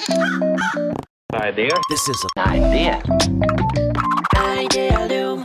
Idea. This is an idea. Idealum.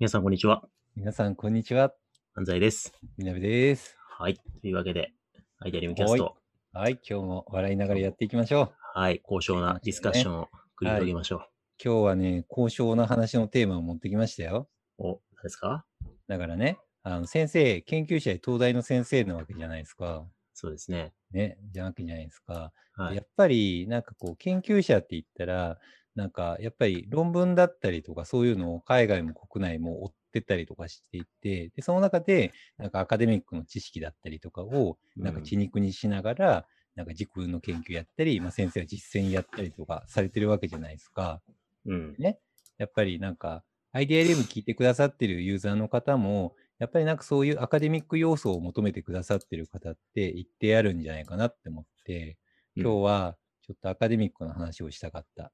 皆さん、こんにちは。皆さん、こんにちは。安西です。みなべです。はい。というわけで、アイデアリムキャスト。はい、今日も笑いながらやっていきましょう。はい。高尚なディスカッションを繰り広げましょ今日はね、高尚な話のテーマを持ってきましたよ。う。お、何ですか？だからね、あの先生、研究者で東大の先生なわけじゃないですか。そうですね。ね、じゃなわけじゃないですか。はい。やっぱり、なんかこう、研究者って言ったら、なんか、やっぱり論文だったりとか、そういうのを海外も国内も追ってたりとかしていて、で、その中で、なんかアカデミックの知識だったりとかを、なんかうん血肉にしながら、なんか軸の研究やったり、まあ、先生は実践やったりとかされてるわけじゃないですか。うん。やっぱりなんか、アイデアリウム聞いてくださってるユーザーの方も、やっぱりなんかそういうアカデミック要素を求めてくださってる方って一定あるんじゃないかなって思って、今日はちょっとアカデミックの話をしたかった。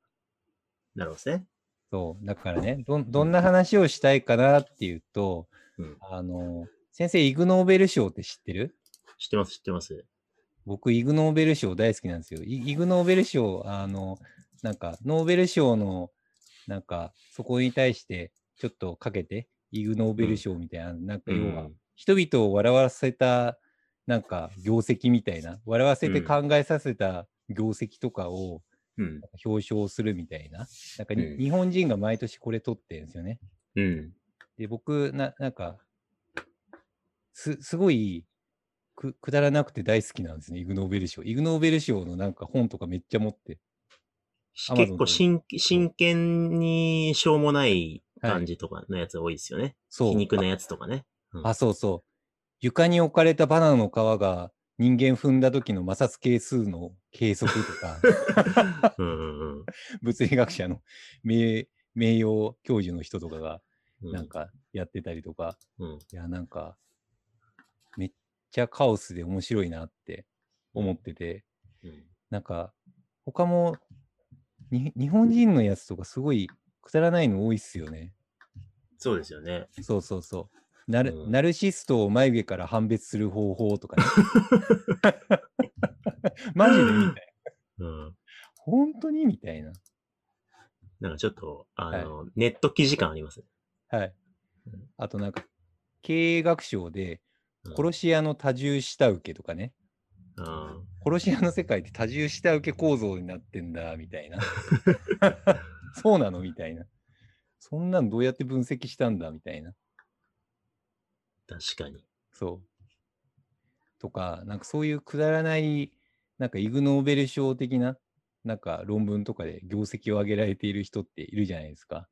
なるほどですね。そう。だからね、どんどんな話をしたいかなっていうと、うん。あの、先生、イグ・ノーベル賞って知ってる？知ってます、知ってます。僕、イグ・ノーベル賞大好きなんですよ。イイグ・ノーベル賞、あの、なんか、ノーベル賞の、なんか、そこに対して、ちょっとかけて、イグ・ノーベル賞みたいな、なんか、要は、人々を笑わせた、なんか、業績みたいな、笑わせて考えさせた業績とかを、表彰するみたいな。なんか日本人が毎年これ取ってるんですよね。うん。で、僕、な、なんか、す、すごいく、くだらなくて大好きなんですね、イグ・ノーベル賞。イグ・ノーベル賞のなんか本とかめっちゃ持って。結構真真剣にしょうもない感じとかのやつ多いですよね。そう。皮肉なやつとかね。ああ、そうそう。床に置かれたバナナの皮が人間踏んだ時の摩擦係数の計測とか、うんうんうん物理学者の名名誉教授の人とかがうん。なんかやってたりとか、うん。いや、なんか、めっちゃカオスで面白いなって思ってて、うん。なんか、他も、に日本人のやつとかすごいくだらないの多いっすよね。そうですよね。そうそうそう。ナル,、うんナルシストを眉毛から判別する方法とかね。マジでみたいな。うん。本当にみたいな。なんかちょっと、あの、ネット記事感あります？ね。はいうん。あとなんか、経営学賞で、うん殺し屋の多重下請けとかね。あ殺し屋の世界って多重下請け構造になってんだ、みたいな。そうなの？みたいな。そんなんどうやって分析したんだ、みたいな。ー確かに。そう。とか、なんかそういうくだらない、なんかイグ・ノーベル賞的な、なんか論文とかで業績を上げられている人っているじゃないですか。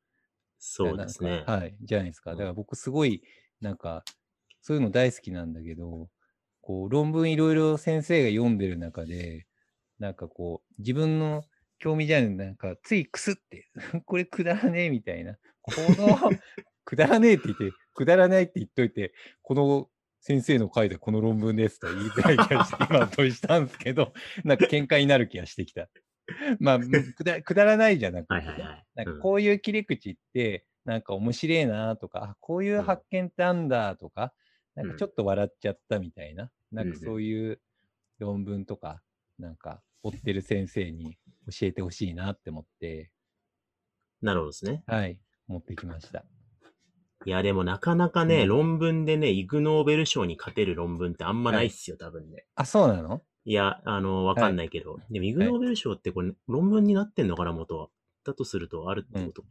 そうですねはい、じゃないですか。うんだから僕すごい、なんか、そういうの大好きなんだけど、こう、論文いろいろ先生が読んでる中で、なんかこう、自分の興味じゃないなんか、ついくすって、これくだらねえみたいな。この、くだらねえって言って、くだらないって言っといて、この先生の書いたこの論文ですと言いたい気がして、今問いしたんですけど、なんか喧嘩になる気がしてきた。まあ、くだくだらないじゃなくて、はいはいはい。なんかうんこういう切り口って、なんか面白いなとか、あこういううん発見ってあんだとか、なんうんかちょっと笑っちゃったみたいな、なんうんうんかそういう論文とか、なんか追ってる先生に教えてほしいなって思って、なるほどですね。はい、持ってきました。いや、でもなかなかね、うん論文でね、イグノーベル賞に勝てる論文ってあんまないっすよ、多分ね。あ、そうなの？いや、あの、わかんないけど。でも、イグノーベル賞ってこれ、論文になってんのかな、元は。だとすると、あるってことか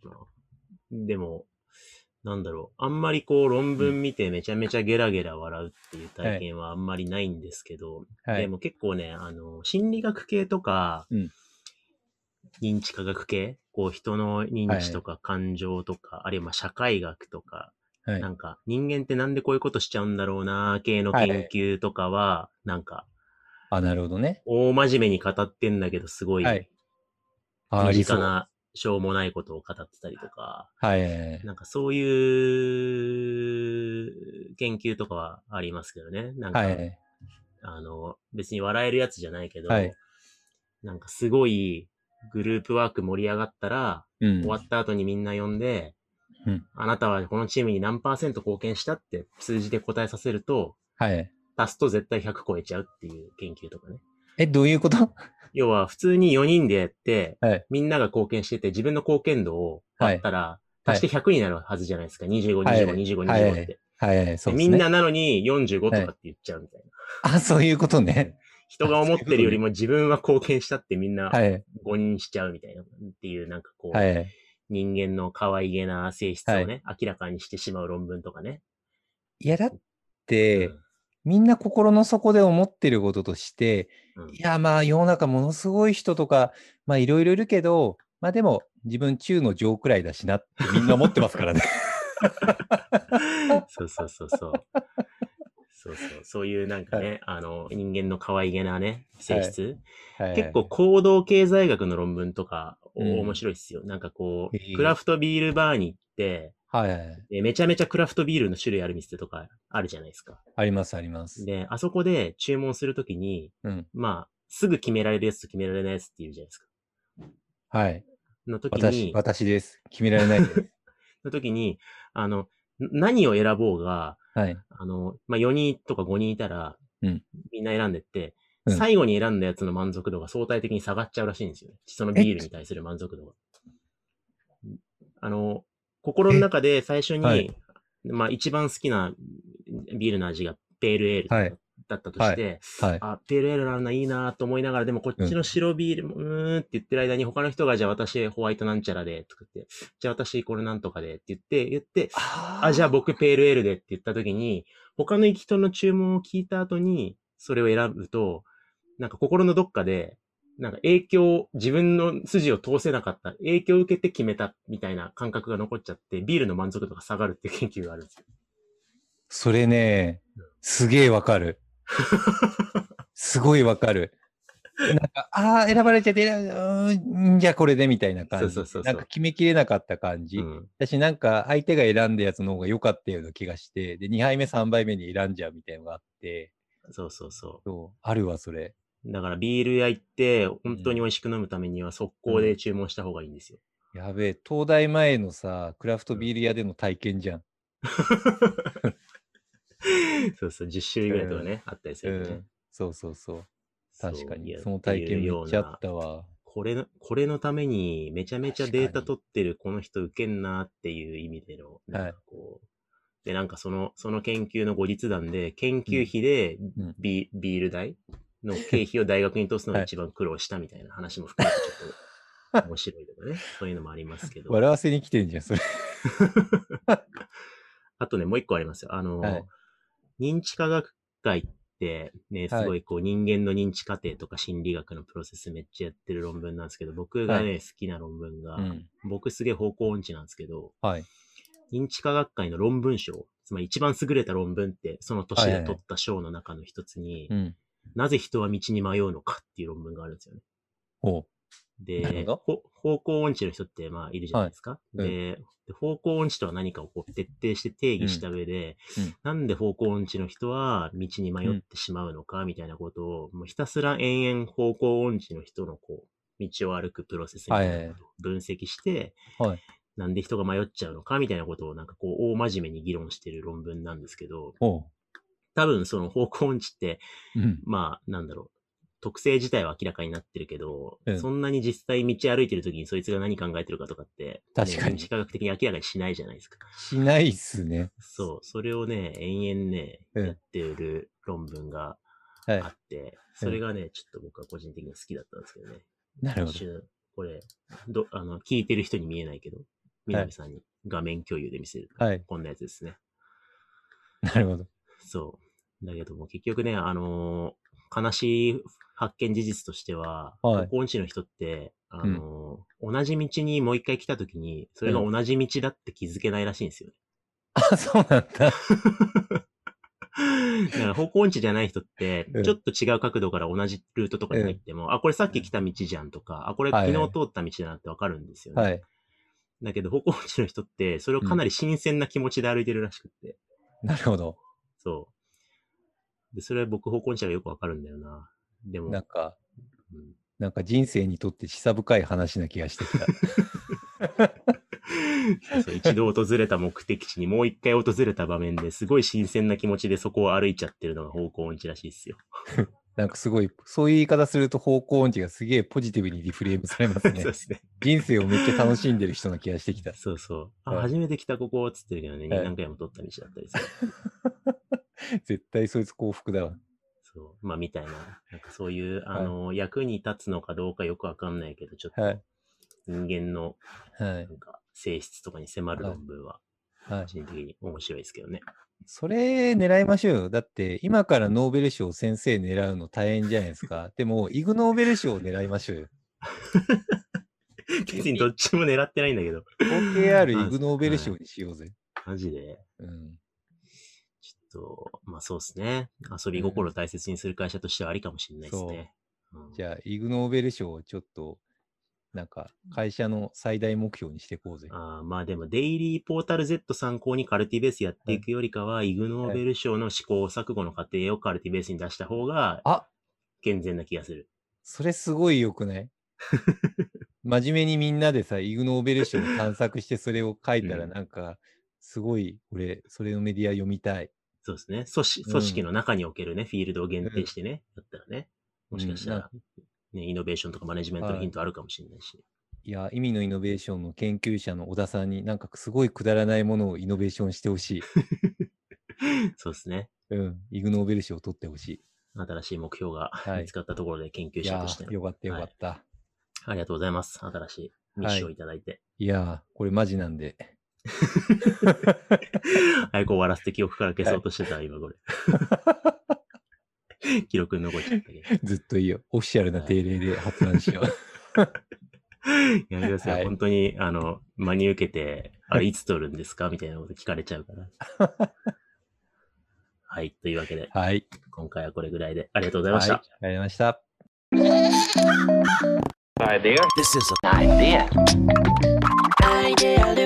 な。でも、なんだろう。あんまりこう、論文見てめちゃめちゃゲラゲラ笑うっていう体験はあんまりないんですけど、はいでも結構ね、あの、心理学系とか、うん認知科学系、こう、人の認知とか感情とか、あるいはまあ社会学とか、はいな。んか、人間ってなんでこういうことしちゃうんだろうな、系の研究とかは、なんか、あ、なるほどね。大真面目に語ってんだけど、すごい、身近な、しょうもないことを語ってたりとか、いはいはい。なんかそういう研究とかはありますけどね。なんか、はいはい。あの、別に笑えるやつじゃないけど、はいなんかすごいグループワーク盛り上がったら、うん終わった後にみんな呼んで、うんあなたはこのチームに何パーセント貢献したって数字で答えさせると、はい。足すと絶対100超えちゃうっていう研究とかね。え、どういうこと？要は、普通に4人でやって、はい。みんなが貢献してて、自分の貢献度を割ったら、はい足して100になるはずじゃないですか。25、はい25、25、はい25って。はいはい、そうでですね。みんななのに45とかって言っちゃうみたいな。あ、そういうことね。人が思ってるよりも自分は貢献したってみんなはい。5人しちゃうみたいな。っていうなんかこう、はい。人間の可愛げな性質をね、明らかにしてしまう論文とかね。いや、だって、うんみんな心の底で思ってることとして、うんいや、まあ世の中ものすごい人とか、まあいろいろいるけど、まあでも自分中の上くらいだしなってみんな思ってますからね。そうそうそうそう。そうそう。そういうなんかね、あの、人間の可愛げなね、性質。はい結構行動経済学の論文とか、面白いっすよ。なんかこう、クラフトビールバーに行って、はいはい。でめちゃめちゃクラフトビールの種類ある店とかあるじゃないですか。ありますあります。で、あそこで注文するときに、うん。まあ、すぐ決められるやつと決められないやつっているじゃないですか。はい。の時私に、、私です。決められないです。の時に、あの、ん何を選ぼうが、はい。あの、まあ、4人とか5人いたら、うん。みんな選んでって、うん。最後に選んだやつの満足度が相対的に下がっちゃうらしいんですよね。そのビールに対する満足度が。あの、心の中で最初に、はい。まあ一番好きなビールの味がペールエールだったはいだったとして、はい。あ、ペールエールなんだ、いいなと思いながら、でもこっちの白ビールも、うーんって言ってる間に他の人が、じゃあ私ホワイトなんちゃらで、とか言って、じゃあ私これなんとかでって言って、言って、ああ、じゃあ僕ペールエールでって言った時に、他の人の注文を聞いた後に、それを選ぶと、なんか心のどっかで、なんか影響、自分の筋を通せなかった、影響を受けて決めたみたいな感覚が残っちゃって、ビールの満足度が下がるっていう研究があるんですよ。それね、すげえわかる。すごいわかる。なんか、ああ、選ばれちゃって、うーん、じゃあこれでみたいな感じ。そうそうそうなんか決めきれなかった感じ。うん。私なんか相手が選んだやつの方が良かったような気がして、で、2杯目、3杯目に選んじゃうみたいなのがあって、そうそうそそう、あるわ、それ。う。だからビール屋行って、本当に美味しく飲むためには速攻で注文した方がいいんですよ。やべえ、東大前のさ、クラフトビール屋での体験じゃん。そうそう、10種類ぐらいとかね、あったりすうるとねん。。そうそうそう。確かに。その体験めっちゃあったわ。これの、これのためにめちゃめちゃデータ取ってるこの人ウケんなっていう意味での、なんかこう、で、なんかその、その研究の後日談で、研究費でうんビ,、ビール代の経費を大学に通すのがはい一番苦労したみたいな話も含めてちょっと面白いとかね、そういうのもありますけど。笑わせに来てんじゃん、それ。あとね、もう一個ありますよ。あの、はい認知科学会って、ね、すはいごいこう人間の認知過程とか心理学のプロセスめっちゃやってる論文なんですけど、僕がね、は好きな論文が、うん。僕すげえ方向音痴なんですけど、はい。認知科学会の論文賞、つまり一番優れた論文って、その年で取った賞の中の一つに、うん。なぜ人は道に迷うのかっていう論文があるんですよね。ほで方向音痴の人ってまあいるじゃないですか。はいでで方向音痴とは何かをこう徹底して定義した上で、うんうんなんで方向音痴の人は道に迷ってしまうのかみたいなことを、もうひたすら延々方向音痴の人のこう、道を歩くプロセスみたいなことを分析して、う。はい。なんで人が迷っちゃうのかみたいなことをなんかこう大真面目に議論してる論文なんですけど、ほ多分その方向音痴って、う。うん。まあなんだろう、特性自体は明らかになってるけど、うんそんなに実際道歩いてる時にそいつが何考えてるかとかって、確かにね認知科学的に明らかにしないじゃないですか。しないっすね。そう、それをね、延々ね、うんやってる論文がはいあ。って、それがね、ちょっと僕は個人的に好きだったんですけどね。なるほど一。瞬これ、ど、あの、聞いてる人に見えないけど、南さんに画面共有で見せる。はい。こんなやつですね。なるほど。そう。だけども結局ね、あのー悲しい発見事実としては、はい方向音痴の人って、あのー同じ道にもう一回来た時に、それが同じ道だって気づけないらしいんですよね。あ、そうなんだ。だから方向音痴じゃない人ってうん、ちょっと違う角度から同じルートとかに入っても、あ、これさっき来た道じゃんとか、あ、これはい昨日通った道だなってわかるんですよね。はい。だけど方向音痴の人って、それをかなり新鮮な気持ちで歩いてるらしくって。なるほど。そう。で、それは僕方向音痴がよくわかるんだよな。でも、なんか、うんなんか人生にとって示唆深い話な気がしてきた。そうそう一度訪れた目的地にもう一回訪れた場面ですごい新鮮な気持ちでそこを歩いちゃってるのが方向音痴らしいですよ。なんかすごい、そういう言い方すると方向音痴がすげえポジティブにリフレームされます そうねで。すね。人生をめっちゃ楽しんでる人な気がしてきた。そうそう。あ、はい初めて来たここっつってるけどね、はい何回も撮った道だったりする。絶対そいつ幸福だわ。そう。まあ、みたいな。なんかそういう、あの、役に立つのかどうかよくわかんないけど、ちょっとはい人間のはいなんか性質とかに迫る論文は、はい個。人的に面白いですけどね。それ狙いましょうよ。だって今からノーベル賞先生狙うの大変じゃないですか。でも、イグノーベル賞を狙いましょうよ。別にどっちも狙ってないんだけど。OKR まあイグノーベル賞にしようぜ。マジで？うん。と、まあそうですね。遊び心を大切にする会社としてはありかもしれないですね。うんじゃあ、イグノーベル賞をちょっと、なんか、会社の最大目標にしていこうぜ。あーまあでも、デイリーポータル Z 参考にカルティベースやっていくよりかは、イグノーベル賞の試行錯誤の過程をカルティベースに出した方があ健全な気がする。それすごい良くない？真面目にみんなでさ、イグノーベル賞を探索してそれを書いたらうんなんか、すごい、俺、それのメディア読みたい。そうですね。組織うん組織の中におけるね、フィールドを限定してね、だったらね、もしかしたうんら、ね、イノベーションとかマネジメントのヒントあるかもしれないし。いや、意味のイノベーションの研究者の小田さんになんかすごいくだらないものをイノベーションしてほしい。そうですね。うん。イグノーベル賞を取ってほしい。新しい目標がはい見つかったところで研究いや者としてー、よかったよかった。ありがとうございます。新しいミッションをいただいて。い、やー、これマジなんで。早く終わらせて記憶から消そうとしてた、今これ。記録に残っちゃったけど。ずっといいよ。オフィシャルな定例で発案しよう。やめてください。はい本当に、あの、真に受けて、あれいつ撮るんですか？みたいなこと聞かれちゃうから。はい。というわけで、はい。今回はこれぐらいでありがとうございました。はい、ありがとうございました。This is an idea. Idea.